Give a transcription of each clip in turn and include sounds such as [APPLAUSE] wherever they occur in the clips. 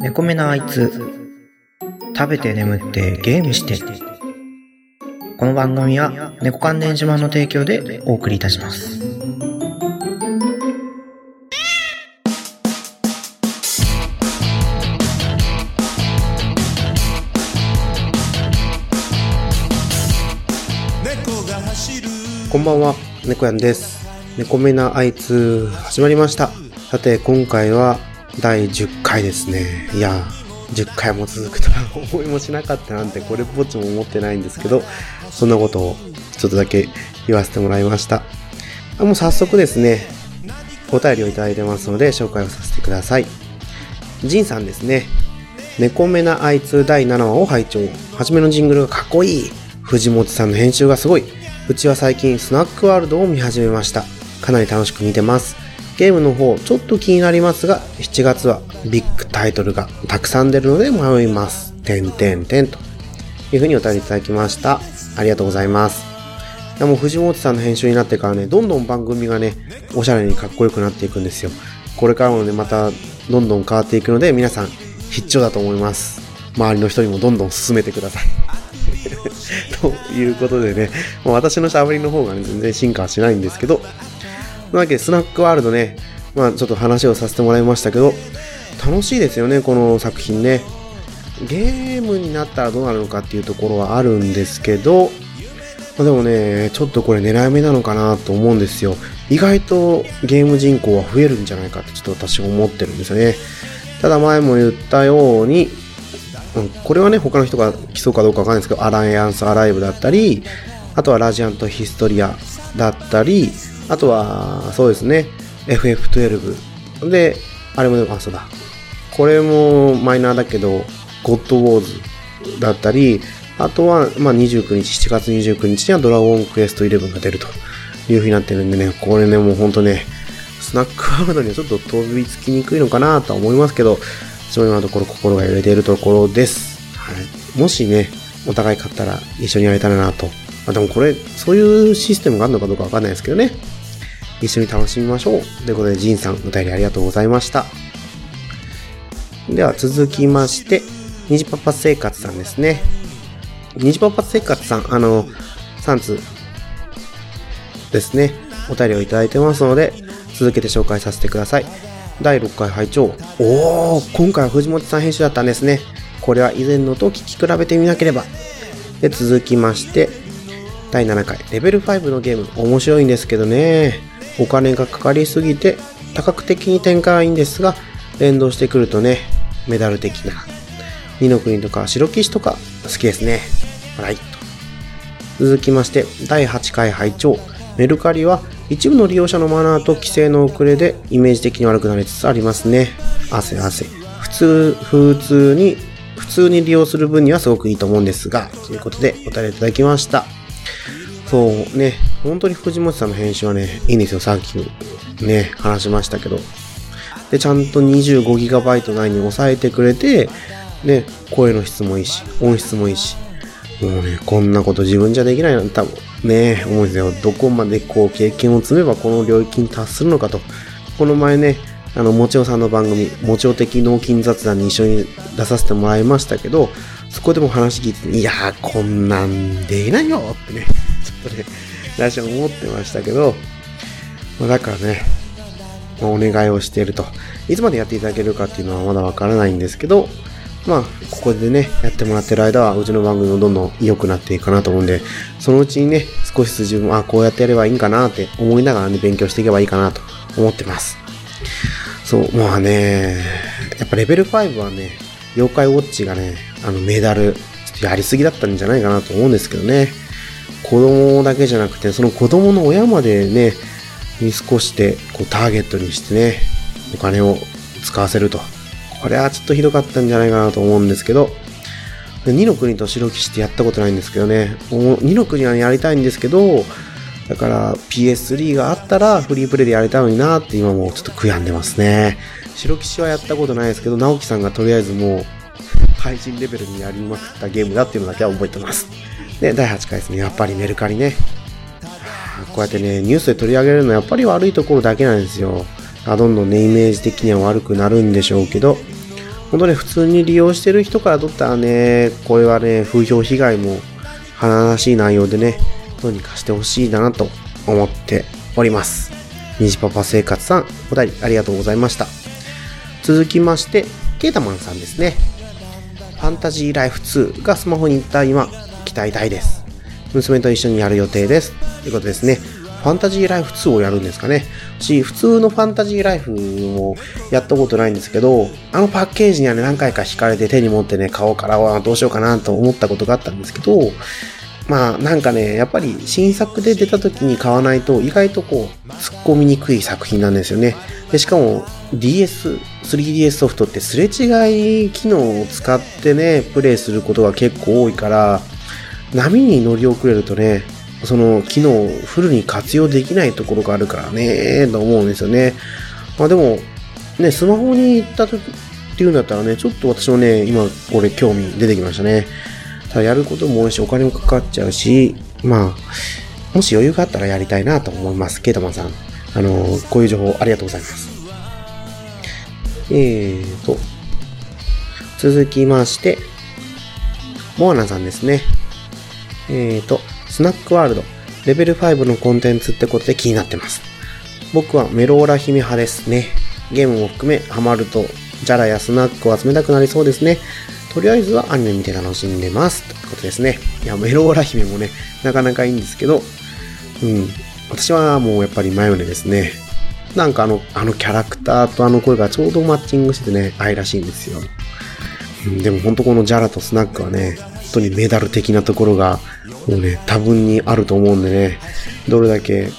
猫目なあいつ食べて眠ってゲームしてこの番組は猫関連島の提供でお送りいたしますこんばんは、猫やんです。猫目なあいつ、始まりました。さて、今回は第10回ですね。いや、10回も続くとは思いもしなかったなんて、これっぽっちも思ってないんですけど、そんなことをちょっとだけ言わせてもらいました。あもう早速ですね、お便りをいただいてますので、紹介をさせてください。ジンさんですね。猫目なあいつ第7話を拝聴。初めのジングルがかっこいい。藤本さんの編集がすごい。うちは最近スナックワールドを見始めました。かなり楽しく見てます。ゲームの方、ちょっと気になりますが、7月はビッグタイトルがたくさん出るので迷います。てんてんてんというふうにお便りいただきました。ありがとうございます。いやもう藤本さんの編集になってからね、どんどん番組がね、おしゃれにかっこよくなっていくんですよ。これからもね、またどんどん変わっていくので、皆さん必聴だと思います。周りの人にもどんどん進めてください。[LAUGHS] ということでね、もう私の喋りの方がね、全然進化はしないんですけど、なわけで、スナックワールドね、まあちょっと話をさせてもらいましたけど、楽しいですよね、この作品ね。ゲームになったらどうなるのかっていうところはあるんですけど、まあ、でもね、ちょっとこれ狙い目なのかなと思うんですよ。意外とゲーム人口は増えるんじゃないかってちょっと私思ってるんですよね。ただ前も言ったように、うん、これはね、他の人が競うかどうかわかんないですけど、アライアンスアライブだったり、あとはラジアントヒストリアだったり、あとは、そうですね、FF12。で、あれも、あ、そうだ。これもマイナーだけど、ゴッドウォーズだったり、あとは、まあ、29日、7月29日にはドラゴンクエスト11が出るという風になってるんでね、これね、もうほんとね、スナックワールドにはちょっと飛びつきにくいのかなとは思いますけど、そういうようなところ心が揺れているところです。はい。もしね、お互い勝ったら一緒にやれたらなと。あ、でもこれ、そういうシステムがあるのかどうかわかんないですけどね。一緒に楽しみましょう。ということで、ジンさん、お便りありがとうございました。では続きまして、にじパパ生活さんですね。にじパパ生活さん、あの、3通ですね。お便りをいただいてますので、続けて紹介させてください。第6回拝聴おー、今回は藤本さん編集だったんですね。これは以前のと聞き比べてみなければ。で、続きまして、第7回、レベル5のゲーム、面白いんですけどね。お金がかかりすぎて、多角的に展開はいいんですが、連動してくるとね、メダル的な、二の国とか白騎士とか好きですね。はい。続きまして、第8回拝聴メルカリは一部の利用者のマナーと規制の遅れでイメージ的に悪くなりつつありますね。汗汗。普通、普通に、普通に利用する分にはすごくいいと思うんですが、ということでお便りいただきました。そうね、本当に藤本さんの編集はね、いいんですよ。さっきね、話しましたけど。で、ちゃんと 25GB 内に抑えてくれて、ね、声の質もいいし、音質もいいし、もうね、こんなこと自分じゃできないなんて多分ね、思うんですよ。どこまでこう経験を積めばこの領域に達するのかと。この前ね、あの、もちおさんの番組、もちお的脳筋雑談に一緒に出させてもらいましたけど、そこでも話聞いて、いやー、こんなんできないよってね、[LAUGHS] ちょっとね、私は思ってましたけど、まあ、だからね、まあ、お願いをしていると。いつまでやっていただけるかっていうのはまだわからないんですけど、まあ、ここでね、やってもらってる間は、うちの番組もどんどん良くなっていくかなと思うんで、そのうちにね、少しずつ自分も、あ、こうやってやればいいんかなって思いながらね、勉強していけばいいかなと思ってます。そう、まあね、やっぱレベル5はね、妖怪ウォッチがね、あのメダル、ちょっとやりすぎだったんじゃないかなと思うんですけどね。子供だけじゃなくて、その子供の親までね、見少して、こうターゲットにしてね、お金を使わせると。これはちょっとひどかったんじゃないかなと思うんですけど、二の国と白騎士ってやったことないんですけどね、二の国はやりたいんですけど、だから PS3 があったらフリープレイでやりたいのになって今もちょっと悔やんでますね。白騎士はやったことないですけど、直樹さんがとりあえずもう配信レベルにやりまくったゲームだっていうのだけは覚えてます。で、第8回ですね。やっぱりメルカリね。こうやってね、ニュースで取り上げるのはやっぱり悪いところだけなんですよ。どんどんね、イメージ的には悪くなるんでしょうけど、本当ね、普通に利用してる人からとったらね、これはね、風評被害も華々しい内容でね、どうにかしてほしいだなと思っております。虹パパ生活さん、お便りありがとうございました。続きまして、ケータマンさんですね。ファンタジーライフ2がスマホに行った今、期待大です。娘と一緒にやる予定です。ということですね。ファンタジーライフ2をやるんですかね。し、普通のファンタジーライフもやったことないんですけど、あのパッケージにはね、何回か惹かれて手に持ってね、買おうからはどうしようかなと思ったことがあったんですけど、まあなんかね、やっぱり新作で出た時に買わないと意外とこう、突っ込みにくい作品なんですよね。で、しかも DS、3DS ソフトってすれ違い機能を使ってね、プレイすることが結構多いから、波に乗り遅れるとね、その機能をフルに活用できないところがあるからね、と思うんですよね。まあでも、ね、スマホに行った時っていうんだったらね、ちょっと私もね、今、俺興味出てきましたね。ただやることも多いし、お金もかかっちゃうし、まあ、もし余裕があったらやりたいなと思います。ケイタマンさん。あの、こういう情報ありがとうございます。えーと、続きまして、モアナさんですね。えーと、スナックワールド、レベル5のコンテンツってことで気になってます。僕はメローラ姫派ですね。ゲームも含め、ハマると、ジャラやスナックを集めたくなりそうですね。とりあえずはアニメ見て楽しんでます。ということですね。いや、メローラ姫もね、なかなかいいんですけど、うん。私はもうやっぱりマヨネですね。なんかあの、あのキャラクターとあの声がちょうどマッチングしててね、愛らしいんですよ。うん、でも本当このジャラとスナックはね、本当にメダル的なところが、もうね、多分にあると思うんでね、どれだけ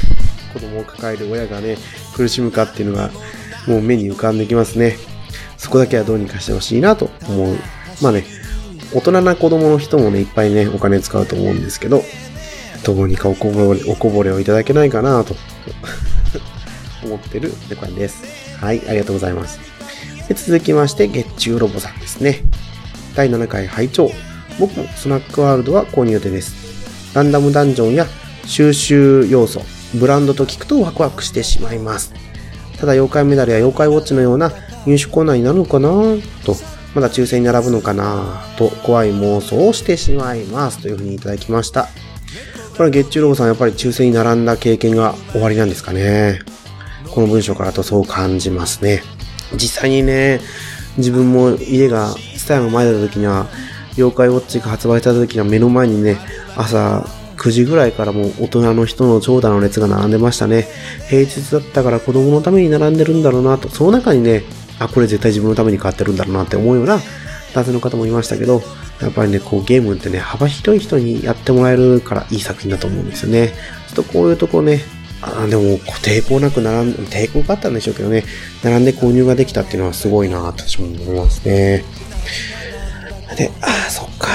[LAUGHS] 子供を抱える親がね、苦しむかっていうのが、もう目に浮かんできますね。そこだけはどうにかしてほしいなと思う。まあね、大人な子供の人もね、いっぱいね、お金使うと思うんですけど、どうにかおこぼれ、おこぼれをいただけないかなと [LAUGHS] 思ってる猫んです。はい、ありがとうございます。で続きまして、月中ロボさんですね。第7回拝聴僕もスナックワールドは購入予定です。ランダムダンジョンや収集要素、ブランドと聞くとワクワクしてしまいます。ただ妖怪メダルや妖怪ウォッチのような入手コーナーになるのかなと、まだ抽選に並ぶのかなと怖い妄想をしてしまいますというふうにいただきました。これは月中ロボさんやっぱり抽選に並んだ経験が終わりなんですかね。この文章からとそう感じますね。実際にね、自分も家がスタイの前だった時には、妖怪ウォッチが発売された時には目の前にね、朝9時ぐらいからもう大人の人の長蛇の列が並んでましたね。平日だったから子供のために並んでるんだろうなと、その中にね、あ、これ絶対自分のために買ってるんだろうなって思うような男性の方もいましたけど、やっぱりね、こうゲームってね、幅広い人にやってもらえるからいい作品だと思うんですよね。ちょっとこういうとこね、あでも、抵抗なく並ん、抵抗があったんでしょうけどね、並んで購入ができたっていうのはすごいなと私も思いますね。で、あそっか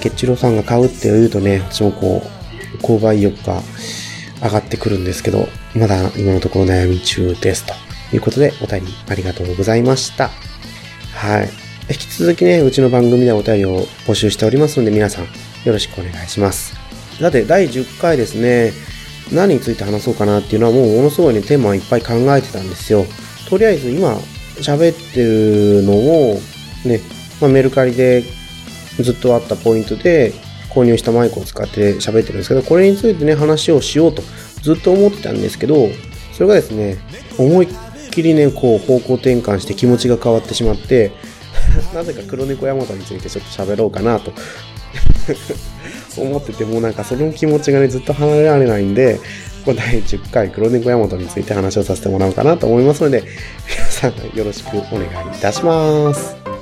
ケッチロさんが買うって言うとね、私もこう、購買意欲が上がってくるんですけど、まだ今のところ悩み中ですと。いうことで、お便りありがとうございました。はい。引き続きね、うちの番組ではお便りを募集しておりますので、皆さんよろしくお願いします。さて、第10回ですね、何について話そうかなっていうのはもうものすごいね、テーマをいっぱい考えてたんですよ。とりあえず今喋ってるのをね、まあ、メルカリでずっとあったポイントで購入したマイクを使って喋ってるんですけど、これについてね、話をしようとずっと思ってたんですけど、それがですね、思いっきりね、こう方向転換して気持ちが変わってしまって、[LAUGHS] なぜか黒猫山本についてちょっと喋ろうかなと [LAUGHS] 思っててもうなんかその気持ちがねずっと離れられないんでこう第10回黒猫山本について話をさせてもらおうかなと思いますので皆さんよろしくお願いいたします。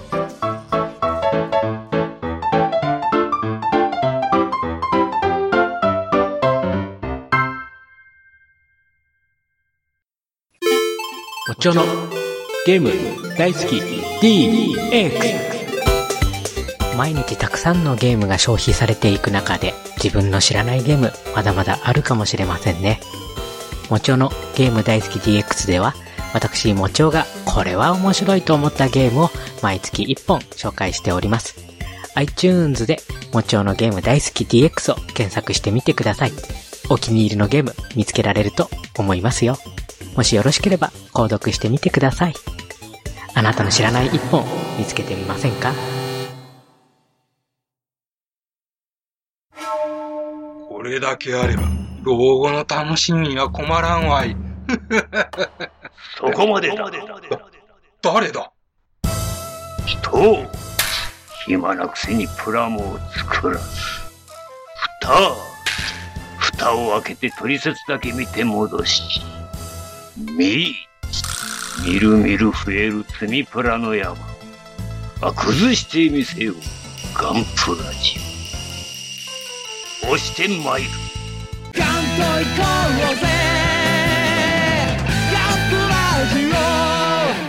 お茶のゲーム大好き DX 毎日たくさんのゲームが消費されていく中で自分の知らないゲームまだまだあるかもしれませんね。もちおのゲーム大好き DX では私もちおがこれは面白いと思ったゲームを毎月1本紹介しております。iTunes でもちおのゲーム大好き DX を検索してみてください。お気に入りのゲーム見つけられると思いますよ。もしよろしければ購読してみてください。あなたの知らない一本見つけてみませんか？これだけあれば、老後の楽しみには困らんわい。[LAUGHS] そこまでだ。誰だ？人暇なくせにプラモを作らず。蓋蓋を開けて取説だけ見て戻し。みみるみる増える積みプラの山。あ、崩してみせよ。ガンプラジオ。押してまいる。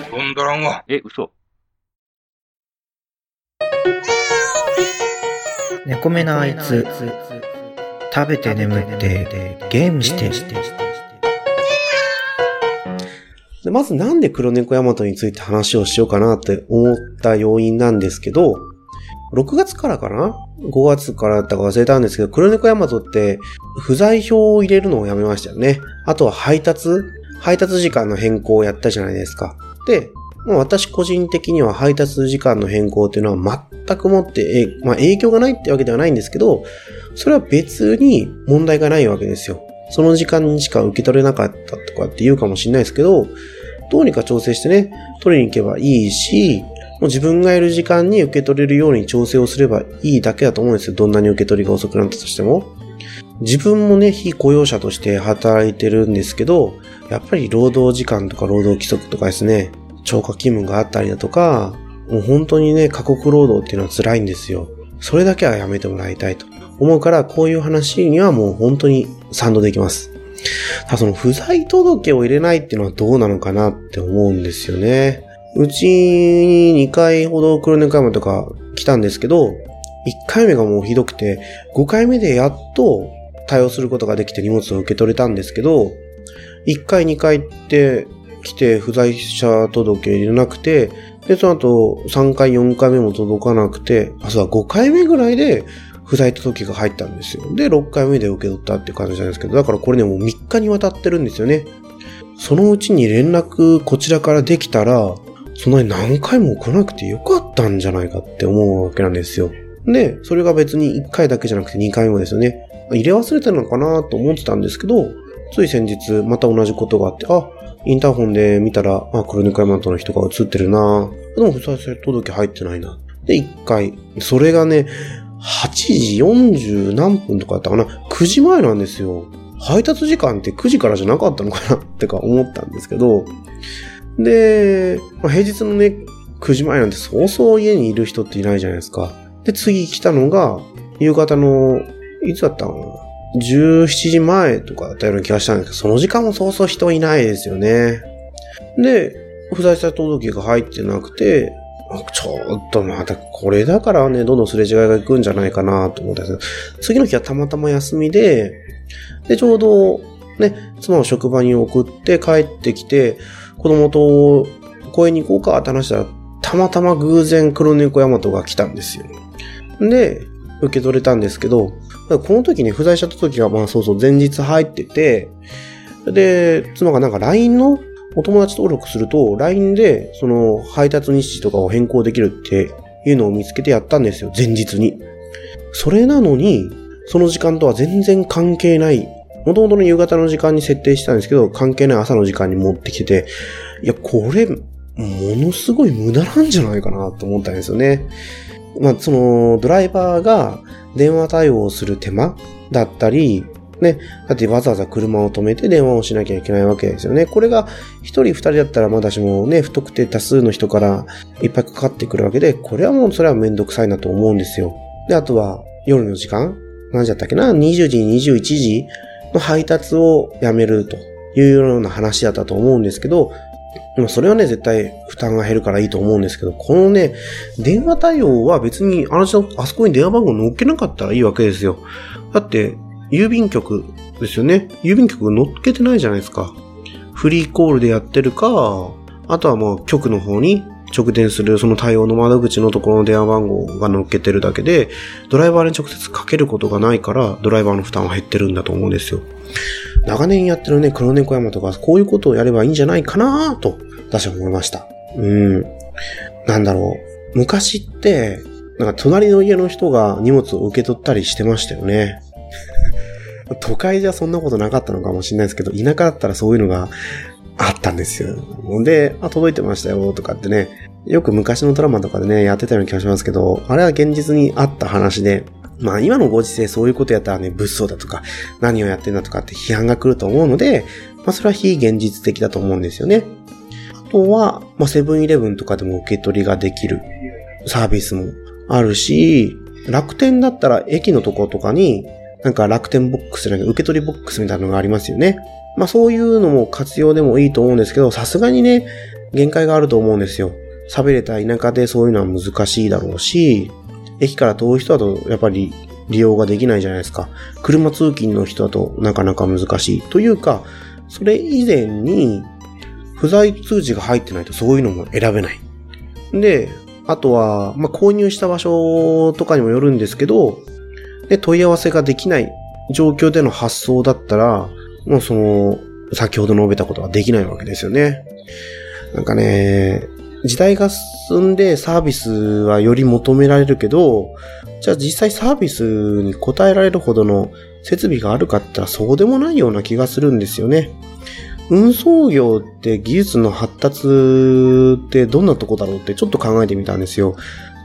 飛んだらんわ。え、嘘。猫目なあいつ、食べて眠ってゲームして。でまずなんで黒猫ヤマトについて話をしようかなって思った要因なんですけど、6月からかな ?5 月からだったか忘れたんですけど、黒猫ヤマトって不在表を入れるのをやめましたよね。あとは配達？配達時間の変更をやったじゃないですか。で、まあ、私個人的には配達時間の変更っていうのは全くもって、まあ、影響がないってわけではないんですけど、それは別に問題がないわけですよ。その時間にしか受け取れなかったとかって言うかもしれないですけど、どうにか調整してね、取りに行けばいいし、もう自分がいる時間に受け取れるように調整をすればいいだけだと思うんですよ。どんなに受け取りが遅くなったとしても。自分もね、非雇用者として働いてるんですけど、やっぱり労働時間とか労働規則とかですね、超過勤務があったりだとか、もう本当にね、過酷労働っていうのは辛いんですよ。それだけはやめてもらいたいと思うから、こういう話にはもう本当に賛同できます。ただその不在届を入れないっていうのはどうなのかなって思うんですよね。うちに2回ほど黒猫山とか来たんですけど、1回目がもうひどくて、5回目でやっと対応することができて荷物を受け取れたんですけど、1回2回って来て不在者届入れなくて、で、その後3回4回目も届かなくて、あ、そうだ、5回目ぐらいで不在届が入ったんですよ。で、6回目で受け取ったっていう感じなんですけど、だからこれね、もう3日にわたってるんですよね。そのうちに連絡こちらからできたら、そんなに何回も来なくてよかったんじゃないかって思うわけなんですよ。で、それが別に1回だけじゃなくて2回もですよね。入れ忘れてるのかなと思ってたんですけど、つい先日また同じことがあって、あ、インターホンで見たら、あ、黒猫ヤマトの人が映ってるなでも、不在届入ってないな。で、1回。それがね、8時40何分とかだったかな ?9 時前なんですよ。配達時間って9時からじゃなかったのかな？[LAUGHS] ってか思ったんですけど、で、まあ、平日のね、9時前なんてそうそう家にいる人っていないじゃないですか。で、次来たのが、夕方の、いつだったの ?17 時前とかだったような気がしたんですけど、その時間もそうそう人いないですよね。で、不在者届が入ってなくて、ちょっとまたこれだからね、どんどんすれ違いが行くんじゃないかなと思ったんですけど、次の日はたまたま休みで、で、ちょうど、ね、妻を職場に送って帰ってきて、子供と公園に行こうかって話したら、たまたま偶然黒猫ヤマトが来たんですよ。で、受け取れたんですけど、この時に不在者届がまあそうそう前日入ってて、で、妻がなんか LINE のお友達登録すると、LINE でその配達日時とかを変更できるっていうのを見つけてやったんですよ、前日に。それなのに、その時間とは全然関係ない。もともとの夕方の時間に設定したんですけど、関係ない朝の時間に持ってきてて、いや、これ、ものすごい無駄なんじゃないかなと思ったんですよね。まあ、その、ドライバーが電話対応する手間だったり、ね、だってわざわざ車を止めて電話をしなきゃいけないわけですよね。これが一人二人だったらまだしもね、不特定多数の人からいっぱいかかってくるわけで、これはもうそれはめんどくさいなと思うんですよ。で、あとは夜の時間？何時だったっけな ?20 時、21時の配達をやめるというような話だったと思うんですけど、まあそれはね、絶対負担が減るからいいと思うんですけど、このね、電話対応は別にあの人、あそこに電話番号乗っけなかったらいいわけですよ。だって、郵便局ですよね。郵便局乗っけてないじゃないですか。フリーコールでやってるか、あとはもう局の方に直電するその対応の窓口のところの電話番号が載っけてるだけで、ドライバーに直接かけることがないから、ドライバーの負担は減ってるんだと思うんですよ。長年やってるね、黒猫山とか、こういうことをやればいいんじゃないかなと、私は思いました。うん。なんだろう。昔って、なんか隣の家の人が荷物を受け取ったりしてましたよね。都会じゃそんなことなかったのかもしれないですけど、田舎だったらそういうのがあったんですよ。で、あ、届いてましたよ、とかってね、よく昔のドラマとかでね、やってたような気がしますけど、あれは現実にあった話で、まあ今のご時世そういうことやったらね、物騒だとか、何をやってんだとかって批判が来ると思うので、まあそれは非現実的だと思うんですよね。あとは、まあセブンイレブンとかでも受け取りができるサービスもあるし、楽天だったら駅のとことかに、なんか楽天ボックスじゃなくて受け取りボックスみたいなのがありますよね。まあそういうのも活用でもいいと思うんですけど、さすがにね、限界があると思うんですよ。喋れた田舎でそういうのは難しいだろうし、駅から遠い人だとやっぱり利用ができないじゃないですか。車通勤の人だとなかなか難しい。というか、それ以前に不在通知が入ってないとそういうのも選べない。で、あとは、まあ、購入した場所とかにもよるんですけど、で、問い合わせができない状況での発送だったら、もうその、先ほど述べたことができないわけですよね。なんかね、時代が進んでサービスはより求められるけど、じゃあ実際サービスに応えられるほどの設備があるかって言ったらそうでもないような気がするんですよね。運送業って技術の発達ってどんなとこだろうってちょっと考えてみたんですよ。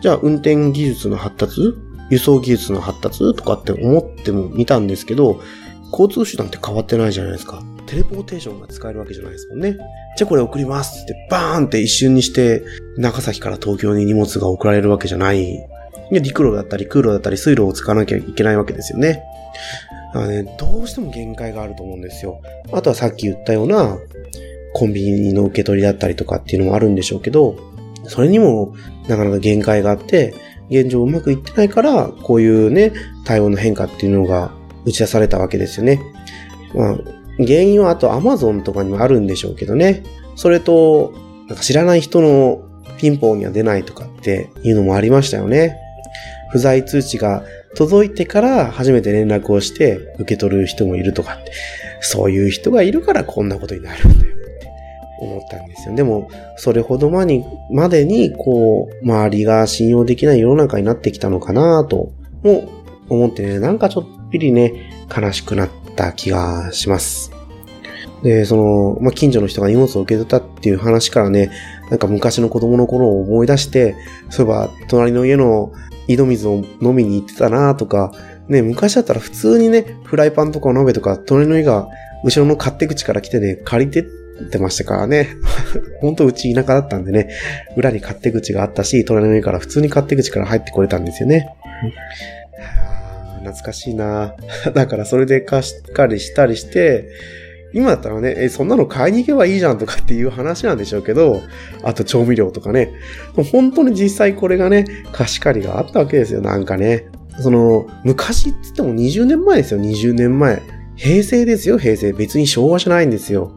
じゃあ運転技術の発達輸送技術の発達とかって思ってもみたんですけど、交通手段って変わってないじゃないですか。テレポーテーションが使えるわけじゃないですもんね。じゃあこれ送りますってバーンって一瞬にして長崎から東京に荷物が送られるわけじゃない。いや陸路だったり空路だったり水路を使わなきゃいけないわけですよね。だからね、どうしても限界があると思うんですよ。あとはさっき言ったようなコンビニの受け取りだったりとかっていうのもあるんでしょうけど、それにもなかなか限界があって、現状うまくいってないから、こういうね、対応の変化っていうのが打ち出されたわけですよね。まあ、原因はあと Amazon とかにもあるんでしょうけどね。それと、なんか知らない人のピンポンには出ないとかっていうのもありましたよね。不在通知が届いてから初めて連絡をして受け取る人もいるとかって、そういう人がいるからこんなことになるんだよ思ったんですよ。でも、それほどまに、までに、こう、周りが信用できない世の中になってきたのかなと、も思ってね、なんかちょっぴりね、悲しくなった気がします。で、その、まあ、近所の人が荷物を受け取ったっていう話からね、なんか昔の子供の頃を思い出して、そういえば、隣の家の井戸水を飲みに行ってたなとか、ね、昔だったら普通にね、フライパンとかお鍋とか、隣の家が後ろの勝手口から来てね、借りてってましたからね。ほんとうち田舎だったんでね、裏に勝手口があったし、隣の家から普通に勝手口から入ってこれたんですよね。懐かしいな [LAUGHS] だからそれで貸し借りしたりして、今だったらね、え、そんなの買いに行けばいいじゃんとかっていう話なんでしょうけど、あと調味料とかね。本当に実際これがね、貸し借りがあったわけですよ、なんかね。その、昔って言っても20年前ですよ、20年前。平成ですよ、平成。別に昭和じゃないんですよ。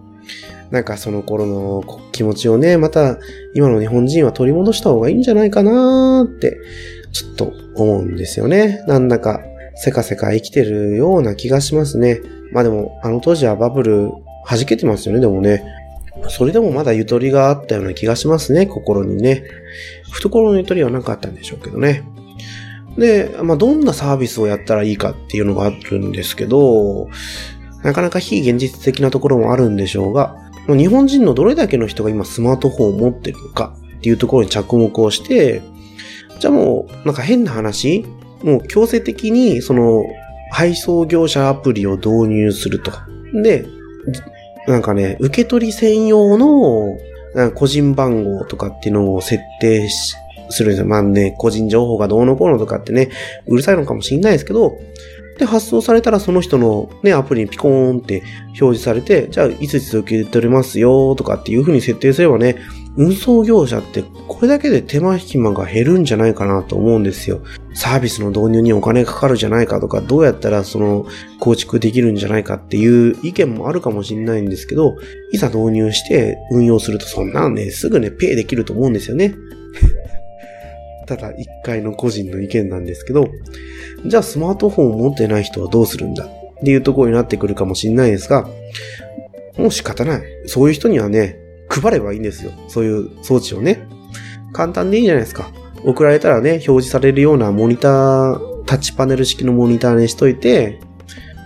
なんかその頃の気持ちをね、また今の日本人は取り戻した方がいいんじゃないかなーって、ちょっと思うんですよね。なんだか、せかせか生きてるような気がしますね。まあでも、あの当時はバブル弾けてますよね、でもね。それでもまだゆとりがあったような気がしますね、心にね。懐のゆとりはなかったんでしょうけどね。で、まあどんなサービスをやったらいいかっていうのがあるんですけど、なかなか非現実的なところもあるんでしょうが、日本人のどれだけの人が今スマートフォンを持ってるのかっていうところに着目をして、じゃあもう、なんか変な話もう強制的に、その、配送業者アプリを導入すると。で、なんかね、受け取り専用の、個人番号とかっていうのを設定するんですよ。まあね、個人情報がどうのこうのとかってね、うるさいのかもしれないですけど、で、発送されたらその人のね、アプリにピコーンって表示されて、じゃあいついつ受け取れますよとかっていう風に設定すればね、運送業者ってこれだけで手間暇が減るんじゃないかなと思うんですよ。サービスの導入にお金かかるじゃないかとか、どうやったらその構築できるんじゃないかっていう意見もあるかもしれないんですけど、いざ導入して運用するとそんなんね、すぐね、ペイできると思うんですよね。ただ一回の個人の意見なんですけど、じゃあスマートフォンを持ってない人はどうするんだ？っていうところになってくるかもしれないですが、もう仕方ない。そういう人にはね、配ればいいんですよ。そういう装置をね。簡単でいいじゃないですか。送られたらね、表示されるようなモニター、タッチパネル式のモニターにしといて、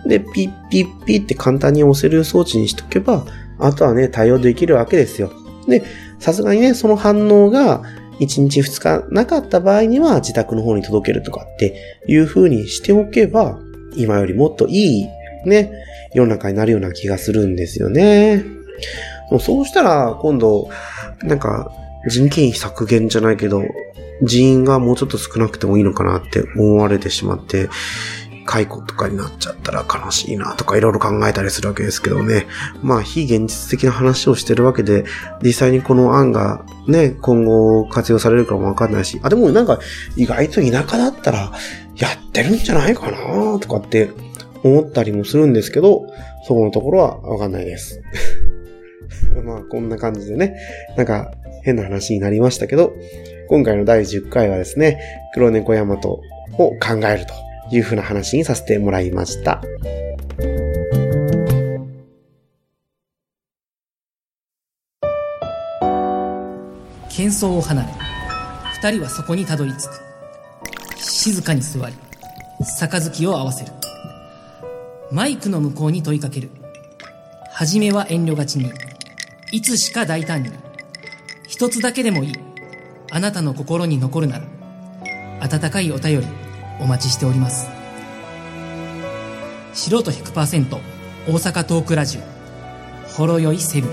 で、ピッピッピッって簡単に押せる装置にしとけば、あとはね、対応できるわけですよ。で、さすがにね、その反応が1日2日なかった場合には自宅の方に届けるとかっていう風にしておけば、今よりもっといいね、世の中になるような気がするんですよね。もうそうしたら、今度、なんか、人件費削減じゃないけど、人員がもうちょっと少なくてもいいのかなって思われてしまって、解雇とかになっちゃったら悲しいなとかいろいろ考えたりするわけですけどね。まあ非現実的な話をしてるわけで、実際にこの案がね、今後活用されるかもわかんないし、あ、でもなんか意外と田舎だったらやってるんじゃないかなとかって思ったりもするんですけど、そこのところはわかんないです。[LAUGHS] まあこんな感じでね、なんか変な話になりましたけど、今回の第10回はですね、黒猫ヤマトを考えるというふうな話にさせてもらいました。喧騒を離れ、二人はそこにたどり着く。静かに座り、杯を合わせる。マイクの向こうに問いかける。はじめは遠慮がちに、いつしか大胆に。一つだけでもいい。あなたの心に残るなら、温かいお便り、お待ちしております。素人100%大阪トークラジオ、ほろよいセブン。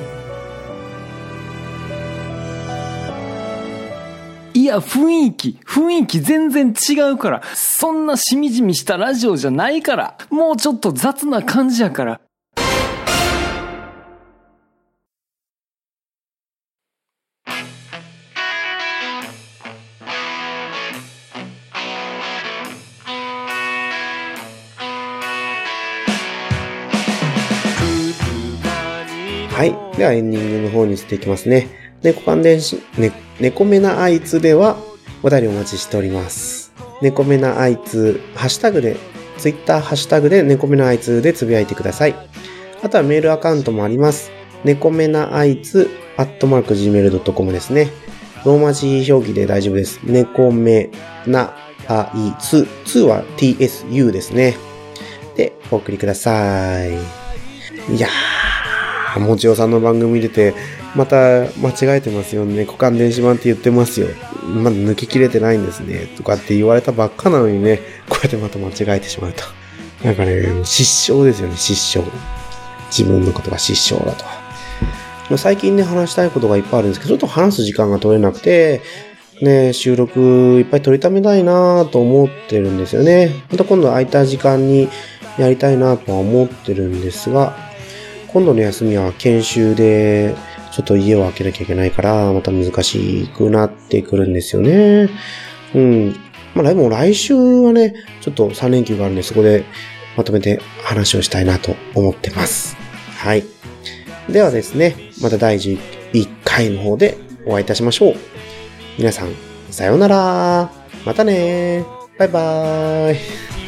いや、雰囲気、雰囲気全然違うから。そんなしみじみしたラジオじゃないから。もうちょっと雑な感じやから。はい。ではエンディングの方にしていきますね。猫関連し、ね、猫目なあいつではお便りお待ちしております。猫目なあいつ、ハッシュタグで、ツイッターハッシュタグで猫目なあいつでつぶやいてください。あとはメールアカウントもあります。猫目なあいつ、アットマーク gmail.com ですね。ローマ字表記で大丈夫です。猫目なあいつ、2は tsu ですね。で、お送りください。いやー、あもちおさんの番組出て、また間違えてますよね。股間電子版って言ってますよ。まだ抜ききれてないんですね。とかって言われたばっかなのにね、こうやってまた間違えてしまうと。なんかね、失笑ですよね、失笑。自分のことが失笑だと。最近ね、話したいことがいっぱいあるんですけど、ちょっと話す時間が取れなくて、ね、収録いっぱい取りためたいなと思ってるんですよね。また今度空いた時間にやりたいなとは思ってるんですが、今度の休みは研修で、ちょっと家を開けなきゃいけないから、また難しくなってくるんですよね。うん。まあ、でも来週はね、ちょっと3連休があるんで、そこでまとめて話をしたいなと思ってます。はい。ではですね、また第11回の方でお会いいたしましょう。皆さん、さようなら。またねバイバーイ。